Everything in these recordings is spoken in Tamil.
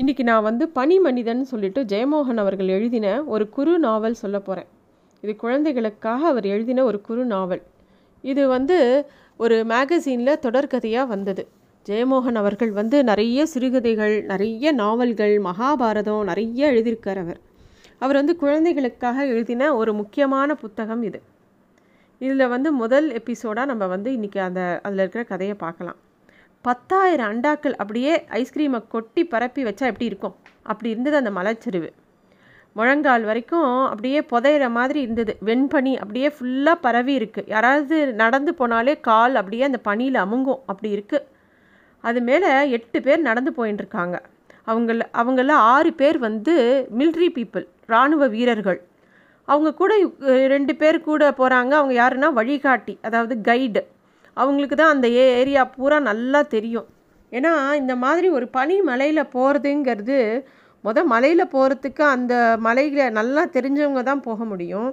இன்றைக்கி நான் வந்து பனி மனிதன் சொல்லிட்டு ஜெயமோகன் அவர்கள் எழுதின ஒரு குறு நாவல் சொல்ல போகிறேன் இது குழந்தைகளுக்காக அவர் எழுதின ஒரு குறு நாவல். இது வந்து ஒரு மேகசீனில் தொடர்கதையாக வந்தது. ஜெயமோகன் அவர்கள் வந்து நிறைய சிறுகதைகள் நிறைய நாவல்கள் மகாபாரதம் நிறைய எழுதியிருக்கார் அவர். அவர் வந்து குழந்தைகளுக்காக எழுதின ஒரு முக்கியமான புத்தகம் இது. இதில் வந்து முதல் எபிசோடாக நம்ம வந்து இன்றைக்கி அந்த அதில் இருக்கிற கதையை பார்க்கலாம். பத்தாயிரம் அண்டாக்கள் அப்படியே ஐஸ்கிரீமை கொட்டி பரப்பி வச்சா எப்படி இருக்கும்? அப்படி இருந்தது அந்த மலைச்சரிவு. முழங்கால் வரைக்கும் அப்படியே புதையிற மாதிரி இருந்தது. வெண்பனி அப்படியே ஃபுல்லாக பரவி இருக்குது யாராவது நடந்து போனாலே கால் அப்படியே அந்த பனியில் அமுங்கும். அப்படி இருக்குது அது மேலே எட்டு பேர் நடந்து போயின்னு இருக்காங்க. அவங்கள அவங்கள ஆறு பேர் வந்து மில்ட்ரி பீப்புள் இராணுவ வீரர்கள். அவங்க கூட ரெண்டு பேர் கூட போகிறாங்க அவங்க யாருன்னா வழிகாட்டி அதாவது கைடு அவங்களுக்கு தான் அந்த ஏ ஏரியா பூரா நல்லா தெரியும். ஏன்னா இந்த மாதிரி ஒரு பனி மலையில் போகிறதுங்கிறது மொதல் மலையில் போகிறதுக்கு அந்த மலையில் நல்லா தெரிஞ்சவங்க தான் போக முடியும்.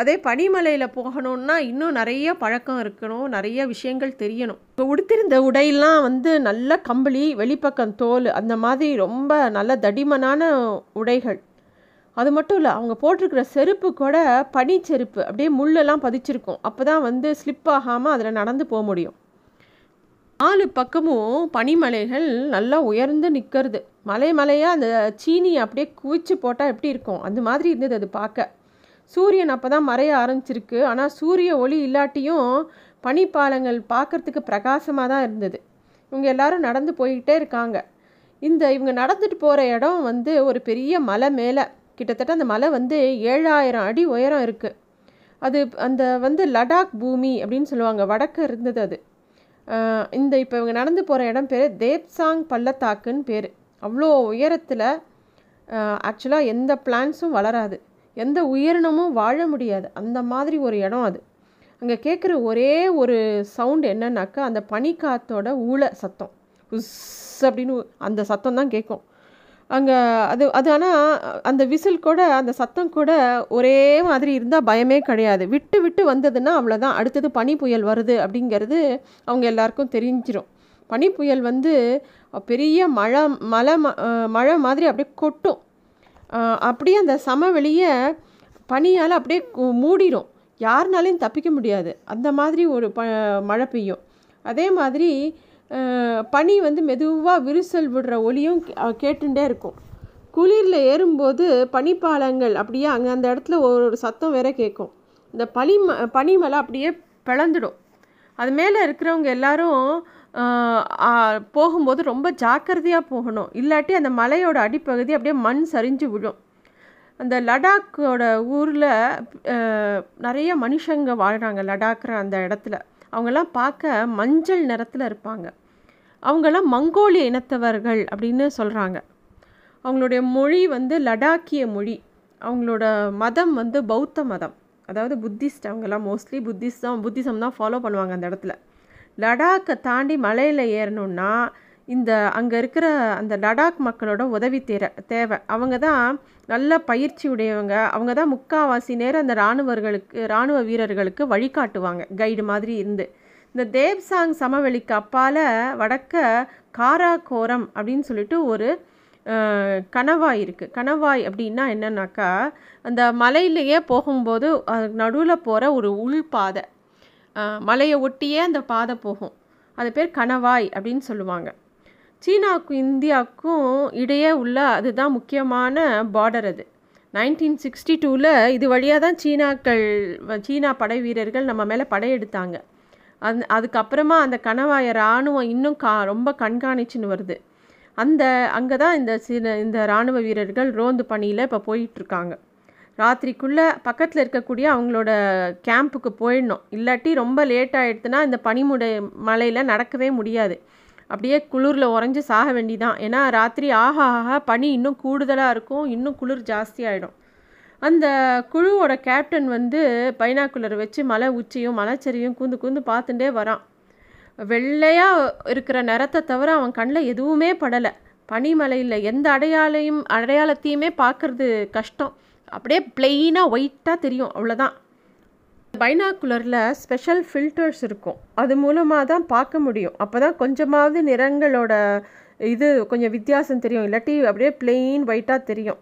அதே பனிமலையில் போகணுன்னா இன்னும் நிறைய பழக்கம் இருக்கணும் நிறைய விஷயங்கள் தெரியணும். இப்போ உடுத்திருந்த உடையெல்லாம் வந்து நல்ல கம்பளி வெளிப்பக்கம் தோல் அந்த மாதிரி ரொம்ப நல்ல தடிமனான உடைகள். அது மட்டும் இல்லை அவங்க போட்டிருக்கிற செருப்பு கூட பனி செருப்பு அப்படியே முள்ளெல்லாம் பதிச்சிருக்கும். அப்போ தான் வந்து ஸ்லிப் ஆகாமல் அதில் நடந்து போக முடியும். நாலு பக்கமும் பனிமலைகள் நல்லா உயர்ந்து நிற்கிறது மலை மலையாக அந்த சீனி அப்படியே குவிச்சு போட்டால் எப்படி இருக்கும்? அந்த மாதிரி இருந்தது அது பார்க்க. சூரியன் அப்போ தான் மறைய ஆரம்பிச்சிருக்கு. ஆனால் சூரிய ஒளி இல்லாட்டியும் பனிப்பாலங்கள் பார்க்குறதுக்கு பிரகாசமாக தான் இருந்தது. இவங்க எல்லாரும் நடந்து போய்கிட்டே இருக்காங்க. இந்த இவங்க நடந்துட்டு போகிற இடம் வந்து ஒரு பெரிய மலை மேலே. கிட்டத்தட்ட அந்த மலை வந்து ஏழாயிரம் அடி உயரம் இருக்குது அது அந்த வந்து லடாக் பூமி அப்படின்னு சொல்லுவாங்க. வடக்கு இருந்தது அது. இந்த இப்போ இவங்க நடந்து போகிற இடம் பேர் தேப்சாங் பள்ளத்தாக்குன்னு பேர். அவ்வளோ உயரத்தில் ஆக்சுவலாக எந்த பிளான்ஸும் வளராது. எந்த உயிரினமும் வாழ முடியாது. அந்த மாதிரி ஒரு இடம் அது. அங்கே கேட்குற ஒரே ஒரு சவுண்ட் என்னன்னாக்கா அந்த பனிக்காத்தோட ஊழ சத்தம். உஸ் அப்படின்னு அந்த சத்தம் தான் கேட்கும் அங்கே அது அது ஆனால் அந்த விசில் கூட அந்த சத்தம் கூட ஒரே மாதிரி இருந்தால் பயமே கிடையாது. விட்டு விட்டு வந்ததுன்னா அவ்வளோதான் அடுத்தது பனி புயல் வருது அப்படிங்கிறது அவங்க எல்லாருக்கும் தெரிஞ்சிடும் பனி புயல் வந்து பெரிய மழை மழை மழை மாதிரி அப்படியே கொட்டும். அப்படியே அந்த சமவெளியை பனியால் அப்படியே மூடிடும் யாருனாலையும் தப்பிக்க முடியாது. அந்த மாதிரி ஒரு ப மழை பெய்யும். அதே மாதிரி பனி வந்து மெதுவாக விரிசல் விடுற ஒளியும் கேட்டுட்டே இருக்கும். குளிரில் ஏறும்போது பனிப்பாலங்கள் அப்படியே அங்கே அந்த இடத்துல ஒரு ஒரு சத்தம் வேற கேட்கும் இந்த பனி பனிமலை அப்படியே பிளந்துடும். அது மேலே இருக்கிறவங்க எல்லாரும் போகும்போது ரொம்ப ஜாக்கிரதையாக போகணும். இல்லாட்டி அந்த மலையோட அடிப்பகுதி அப்படியே மண் சரிஞ்சு விழும். அந்த லடாக்கோட ஊரில் நிறைய மனுஷங்க வாழ்கிறாங்க லடாக்கிற அந்த இடத்துல. அவங்கெல்லாம் பார்க்க மஞ்சள் நிறத்தில் இருப்பாங்க. அவங்கெல்லாம் மங்கோலிய இனத்தவர்கள் அப்படின்னு சொல்கிறாங்க அவங்களுடைய மொழி வந்து லடாக்கிய மொழி. அவங்களோட மதம் வந்து பௌத்த மதம். அதாவது புத்திஸ்ட் அவங்கெல்லாம் மோஸ்ட்லி புத்திஸ்ட் புத்திசம் தான் ஃபாலோ பண்ணுவாங்க அந்த இடத்துல. லடாக்கை தாண்டி மலையில் ஏறணுன்னா இந்த அங்கே இருக்கிற அந்த லடாக் மக்களோட உதவி தேர தேவை. அவங்க தான் நல்ல பயிற்சி உடையவங்க. அவங்க தான் முக்காவாசி நேரம் அந்த இராணுவர்களுக்கு இராணுவ வீரர்களுக்கு வழிகாட்டுவாங்க. கைடு மாதிரி இருந்து. இந்த தேவ்சாங் சமவெளிக்கு அப்பால் வடக்க காராகோரம் அப்படின்னு சொல்லிட்டு ஒரு கணவாய் இருக்குது கணவாய் அப்படின்னா என்னன்னாக்கா அந்த மலையிலேயே போகும்போது நடுவில் போகிற ஒரு உள் பாதை. மலையை ஒட்டியே அந்த பாதை போகும். அது பேர் கணவாய் அப்படின்னு சொல்லுவாங்க. சீனாவுக்கும் இந்தியாவுக்கும் இடையே உள்ள அதுதான் முக்கியமான பார்டர் அது. நைன்டீன் சிக்ஸ்டி டூவில் இது வழியாக தான் சீனாக்கள் சீனா படை வீரர்கள் நம்ம மேலே படையெடுத்தாங்க அந் அதுக்கப்புறமா அந்த கணவாய இராணுவம் இன்னும் கா ரொம்ப கண்காணிச்சுன்னு வருது. அந்த அங்கே தான் இந்த சில இந்த இராணுவ வீரர்கள் ரோந்து பணியில் இப்போ போயிட்டுருக்காங்க. ராத்திரிக்குள்ளே பக்கத்தில் இருக்கக்கூடிய அவங்களோட கேம்புக்கு போயிடணும். இல்லாட்டி ரொம்ப லேட் ஆகிடுதுன்னா இந்த பனிமுடை மலையில் நடக்கவே முடியாது. அப்படியே குளிரில் உறைஞ்சி சாக வேண்டிதான். ஏன்னா ராத்திரி ஆக ஆக பனி இன்னும் கூடுதலாக இருக்கும். இன்னும் குளிர் ஜாஸ்தியாகிடும் அந்த குழுவோட கேப்டன் வந்து பைனாக்குலர் வச்சு மலை உச்சியும் மலைச்சரியும் கூந்து கூந்து பார்த்துட்டே வரான். வெள்ளையாக இருக்கிற நிறத்தை தவிர அவன் கண்ணில் எதுவுமே படலை. பனிமலையில் எந்த அடையாளையும் அடையாளத்தையுமே பார்க்கறது கஷ்டம். அப்படியே பிளெயினாக ஒயிட்டாக தெரியும். அவ்வளோதான் பைனாக்குலரில் ஸ்பெஷல் ஃபில்டர்ஸ் இருக்கும். அது மூலமாக தான் பார்க்க முடியும். அப்போ தான் கொஞ்சமாவது நிறங்களோட இது கொஞ்சம் வித்தியாசம் தெரியும். இல்லாட்டி அப்படியே பிளெயின் ஒயிட்டாக தெரியும்.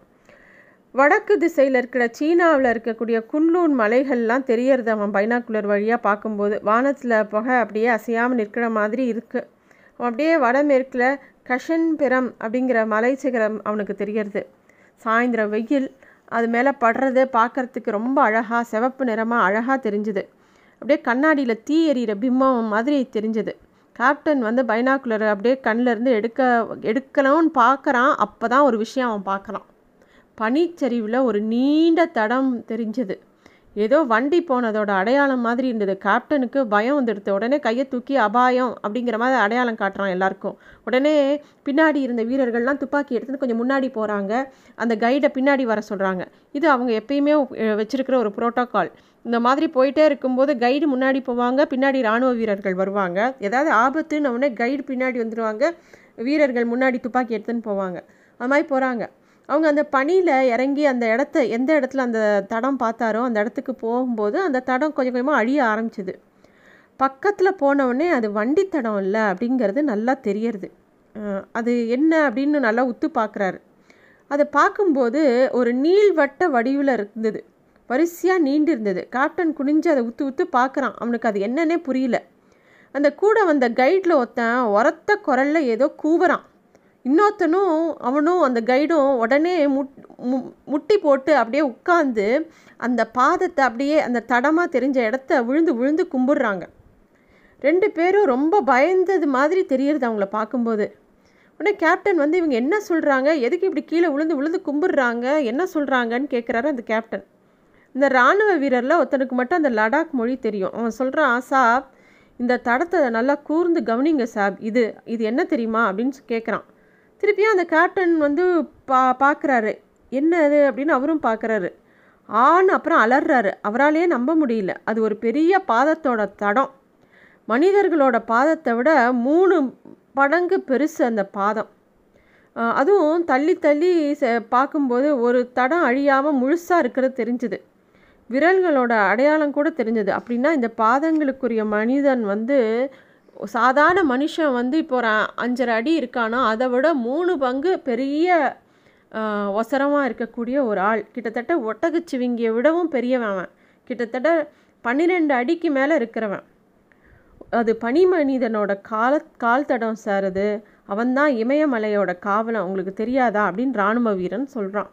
வடக்கு திசையில் இருக்கிற சீனாவில் இருக்கக்கூடிய குன்லூன் மலைகள்லாம் தெரியறது அவன் பைனாக்குலர் வழியாக பார்க்கும்போது வானத்தில் புகை அப்படியே அசையாமல் நிற்கிற மாதிரி இருக்குது அவன் அப்படியே வடமேற்கில் கஷன்பெரம் அப்படிங்கிற மலை சிகரம் அவனுக்கு தெரியறது. சாயந்தரம் வெயில் அது மேலே படுறது பார்க்குறதுக்கு ரொம்ப அழகாக சிவப்பு நிறமாக அழகாக தெரிஞ்சுது. அப்படியே கண்ணாடியில் தீ எறிகிற பிம்பம் மாதிரி தெரிஞ்சது. கேப்டன் வந்து பைனாக்குலர் அப்படியே கண்ணிலேருந்து எடுக்க எடுக்கணும்னு பார்க்குறான். அப்போ தான் ஒரு விஷயம் அவன் பார்க்குறான். பனிச்சரிவில் ஒரு நீண்ட தடம் தெரிஞ்சது. ஏதோ வண்டி போனதோட அடையாளம் மாதிரி இருந்தது. கேப்டனுக்கு பயம் வந்துடுது உடனே கையை தூக்கி அபாயம் அப்படிங்கிற மாதிரி அடையாளம் காட்டுறான் எல்லாருக்கும். உடனே பின்னாடி இருந்த வீரர்கள்லாம் துப்பாக்கி எடுத்துன்னு கொஞ்சம் முன்னாடி போகிறாங்க அந்த கைடை பின்னாடி வர சொல்கிறாங்க இது அவங்க எப்பயுமே வச்சுருக்கிற ஒரு ப்ரோட்டோக்கால் இந்த மாதிரி போயிட்டே இருக்கும்போது கைடு முன்னாடி போவாங்க பின்னாடி இராணுவ வீரர்கள் வருவாங்க. ஏதாவது ஆபத்துன்னு உடனே கைடு பின்னாடி வந்துடுவாங்க வீரர்கள் முன்னாடி துப்பாக்கி எடுத்துன்னு போவாங்க. அது மாதிரி போகிறாங்க அவங்க அந்த பனியில் இறங்கி அந்த இடத்த எந்த இடத்துல அந்த தடம் பார்த்தாரோ அந்த இடத்துக்கு போகும்போது அந்த தடம் கொஞ்சம் கொஞ்சமாக அழிய ஆரம்பிச்சிது. பக்கத்தில் போனவுடனே அது வண்டி தடம் இல்லை அப்படிங்கிறது நல்லா தெரியறது. அது என்ன அப்படின்னு நல்லா உத்து பார்க்குறாரு அதை பார்க்கும்போது ஒரு நீள்வட்ட வடிவில் இருந்தது. வரிசையாக நீண்டு இருந்தது. கேப்டன் குனிஞ்சு அதை உத்து உத்து பார்க்குறான் அவனுக்கு அது என்னன்னே புரியல. அந்த கூட வந்த கைடில் ஒருத்தன் உரத்த குரலில் ஏதோ கூவுறான். இன்னொருத்தனும் அவனும் அந்த கைடும் உடனே முட் முட்டி போட்டு அப்படியே உட்காந்து அந்த பாதத்தை அப்படியே அந்த தடமாக தெரிஞ்ச இடத்த விழுந்து விழுந்து கும்பிடுறாங்க. ரெண்டு பேரும் ரொம்ப பயந்தது மாதிரி தெரியறது அவங்கள பார்க்கும்போது. உடனே கேப்டன் வந்து இவங்க என்ன சொல்கிறாங்க எதுக்கு இப்படி கீழே விழுந்து விழுந்து கும்பிடுறாங்க? என்ன சொல்கிறாங்கன்னு கேட்குறாரு அந்த கேப்டன் இந்த இராணுவ வீரரில் ஒருத்தனுக்கு மட்டும் அந்த லடாக் மொழி தெரியும். அவன் சொல்கிறான் சாப் இந்த தடத்தை நல்லா கூர்ந்து கவனிங்க சாப். இது இது என்ன தெரியுமா? அப்படின்னு கேட்குறான் திருப்பியும் அந்த கேப்டன் வந்து பா பார்க்குறாரு என்ன அது அப்படின்னு அவரும் பார்க்குறாரு ஆன்னு அப்புறம் அலறாரு அவராலேயே நம்ப முடியல. அது ஒரு பெரிய பாதத்தோட தடம். மனிதர்களோட பாதத்தை விட மூணு படங்கு பெருசு அந்த பாதம். அதுவும் தள்ளி தள்ளி பார்க்கும்போது ஒரு தடம் அழியாமல் முழுசாக இருக்கிறது தெரிஞ்சுது. விரல்களோட அடையாளம் கூட தெரிஞ்சது. அப்படின்னா இந்த பாதங்களுக்குரிய மனிதன் வந்து சாதாரண மனுஷன் வந்து இப்போ ஒரு அஞ்சரை அடி இருக்கானோ அதை விட மூணு பங்கு பெரிய ஒசரமாக இருக்கக்கூடிய ஒரு ஆள். கிட்டத்தட்ட ஒட்டகச்சிவிங்கியை விடவும் பெரியவன் கிட்டத்தட்ட பன்னிரெண்டு அடிக்கு மேலே இருக்கிறவன். அது பனி மனிதனோட கால கால் தடம் சார் அது. அவன்தான் இமயமலையோட காவலம் உங்களுக்கு தெரியாதா? அப்படின்னு இராணுவ வீரன் சொல்கிறான்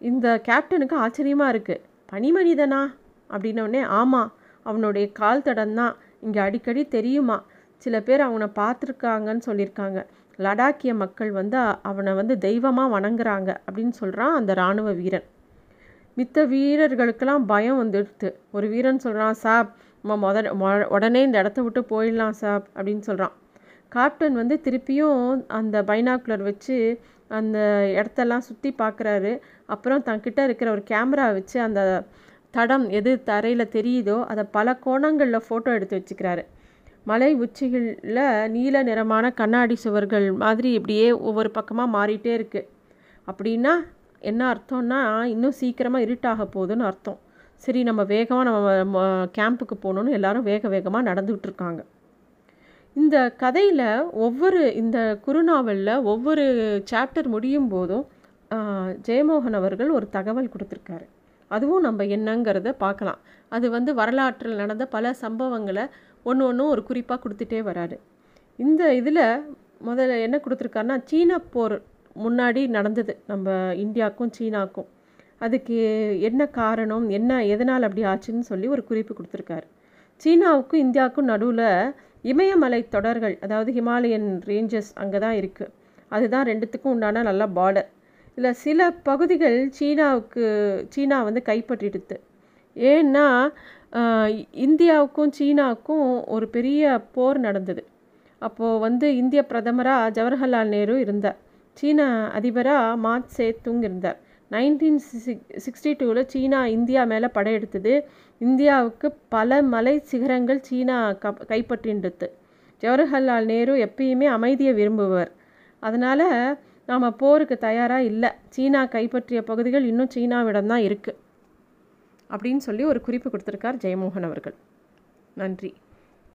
இந்த கேப்டனுக்கு ஆச்சரியமாக இருக்குது பனி மனிதனா? அப்படின்னோடனே ஆமாம் அவனுடைய கால் தடம் தான். இங்கே அடிக்கடி தெரியுமா? சில பேர் அவனை பார்த்துருக்காங்கன்னு சொல்லியிருக்காங்க. லடாக்கிய மக்கள் வந்து அவனை வந்து தெய்வமாக வணங்குறாங்க அப்படின்னு சொல்கிறான் அந்த இராணுவ வீரன். மித்த வீரர்களுக்கெல்லாம் பயம் வந்துடுது ஒரு வீரன் சொல்கிறான் சாப் நம்ம முத உடனே இந்த இடத்த விட்டு போயிடலாம் சாப் அப்படின்னு சொல்கிறான் கேப்டன் வந்து திருப்பியும் அந்த பைனாக்குலர் வச்சு அந்த இடத்தெல்லாம் சுற்றி பார்க்குறாரு அப்புறம் தங்கிட்ட இருக்கிற ஒரு கேமரா வச்சு அந்த தடம் எது தரையில் தெரியுதோ அதை பல கோணங்களில் ஃபோட்டோ எடுத்து வச்சுக்கிறாரு. மலை உச்சிகளில் நீல நிறமான கண்ணாடி சுவர்கள் மாதிரி இப்படியே ஒவ்வொரு பக்கமாக மாறிட்டே இருக்குது அப்படின்னா என்ன அர்த்தம்னா இன்னும் சீக்கிரமாக இருட்டாக போகுதுன்னு அர்த்தம். சரி நம்ம வேகமாக நம்ம கேம்புக்கு போகணுன்னு எல்லாரும் வேக வேகமாக நடந்துக்கிட்டு இருக்காங்க. இந்த கதையில் ஒவ்வொரு இந்த குறுநாவலில் ஒவ்வொரு சாப்டர் முடியும் போதும் ஜெயமோகன் அவர்கள் ஒரு தகவல் கொடுத்துருக்காரு. அதுவும் நம்ம என்னங்கிறத பார்க்கலாம். அது வந்து வரலாற்றில் நடந்த பல சம்பவங்களை ஒன்று ஒன்றும் ஒரு குறிப்பாக கொடுத்துட்டே வராரு. இந்த இதில் முதல்ல என்ன கொடுத்துருக்காருன்னா சீன போர் முன்னாடி நடந்தது. நம்ம இந்தியாவுக்கும் சீனாக்கும். அதுக்கு என்ன காரணம் என்ன எதனால் அப்படி ஆச்சுன்னு சொல்லி ஒரு குறிப்பு கொடுத்துருக்காரு. சீனாவுக்கும் இந்தியாவுக்கும் நடுவில் இமயமலை தொடர்கள் அதாவது ஹிமாலயன் ரேஞ்சஸ் அங்கே தான் இருக்குது அதுதான் ரெண்டுத்துக்கும் உண்டான நல்ல பார்டர் இதில் சில பகுதிகள் சீனாவுக்கு சீனா வந்து கைப்பற்றிடுது ஏன்னா இந்தியாவுக்கும் சீனாவுக்கும் ஒரு பெரிய போர் நடந்தது. அப்போது வந்து இந்திய பிரதமராக ஜவஹர்லால் நேரு இருந்தார். சீனா அதிபராக மாத் சேத்துங் இருந்தார். நைன்டீன் சிக் சிக்ஸ்டி டூவில் சீனா இந்தியா மேலே படையெடுத்தது. இந்தியாவுக்கு பல மலை சிகரங்கள் சீனா க கைப்பற்றின்றது. ஜவஹர்லால் நேரு எப்பயுமே அமைதியை விரும்புவர். அதனால் நாம் போருக்கு தயாராக இல்லை. சீனா கைப்பற்றிய பகுதிகள் இன்னும் சீனாவிடம் தான் இருக்குது அப்படின்னு சொல்லி ஒரு குறிப்பு கொடுத்துருக்கார் ஜெயமோகன் அவர்கள். நன்றி.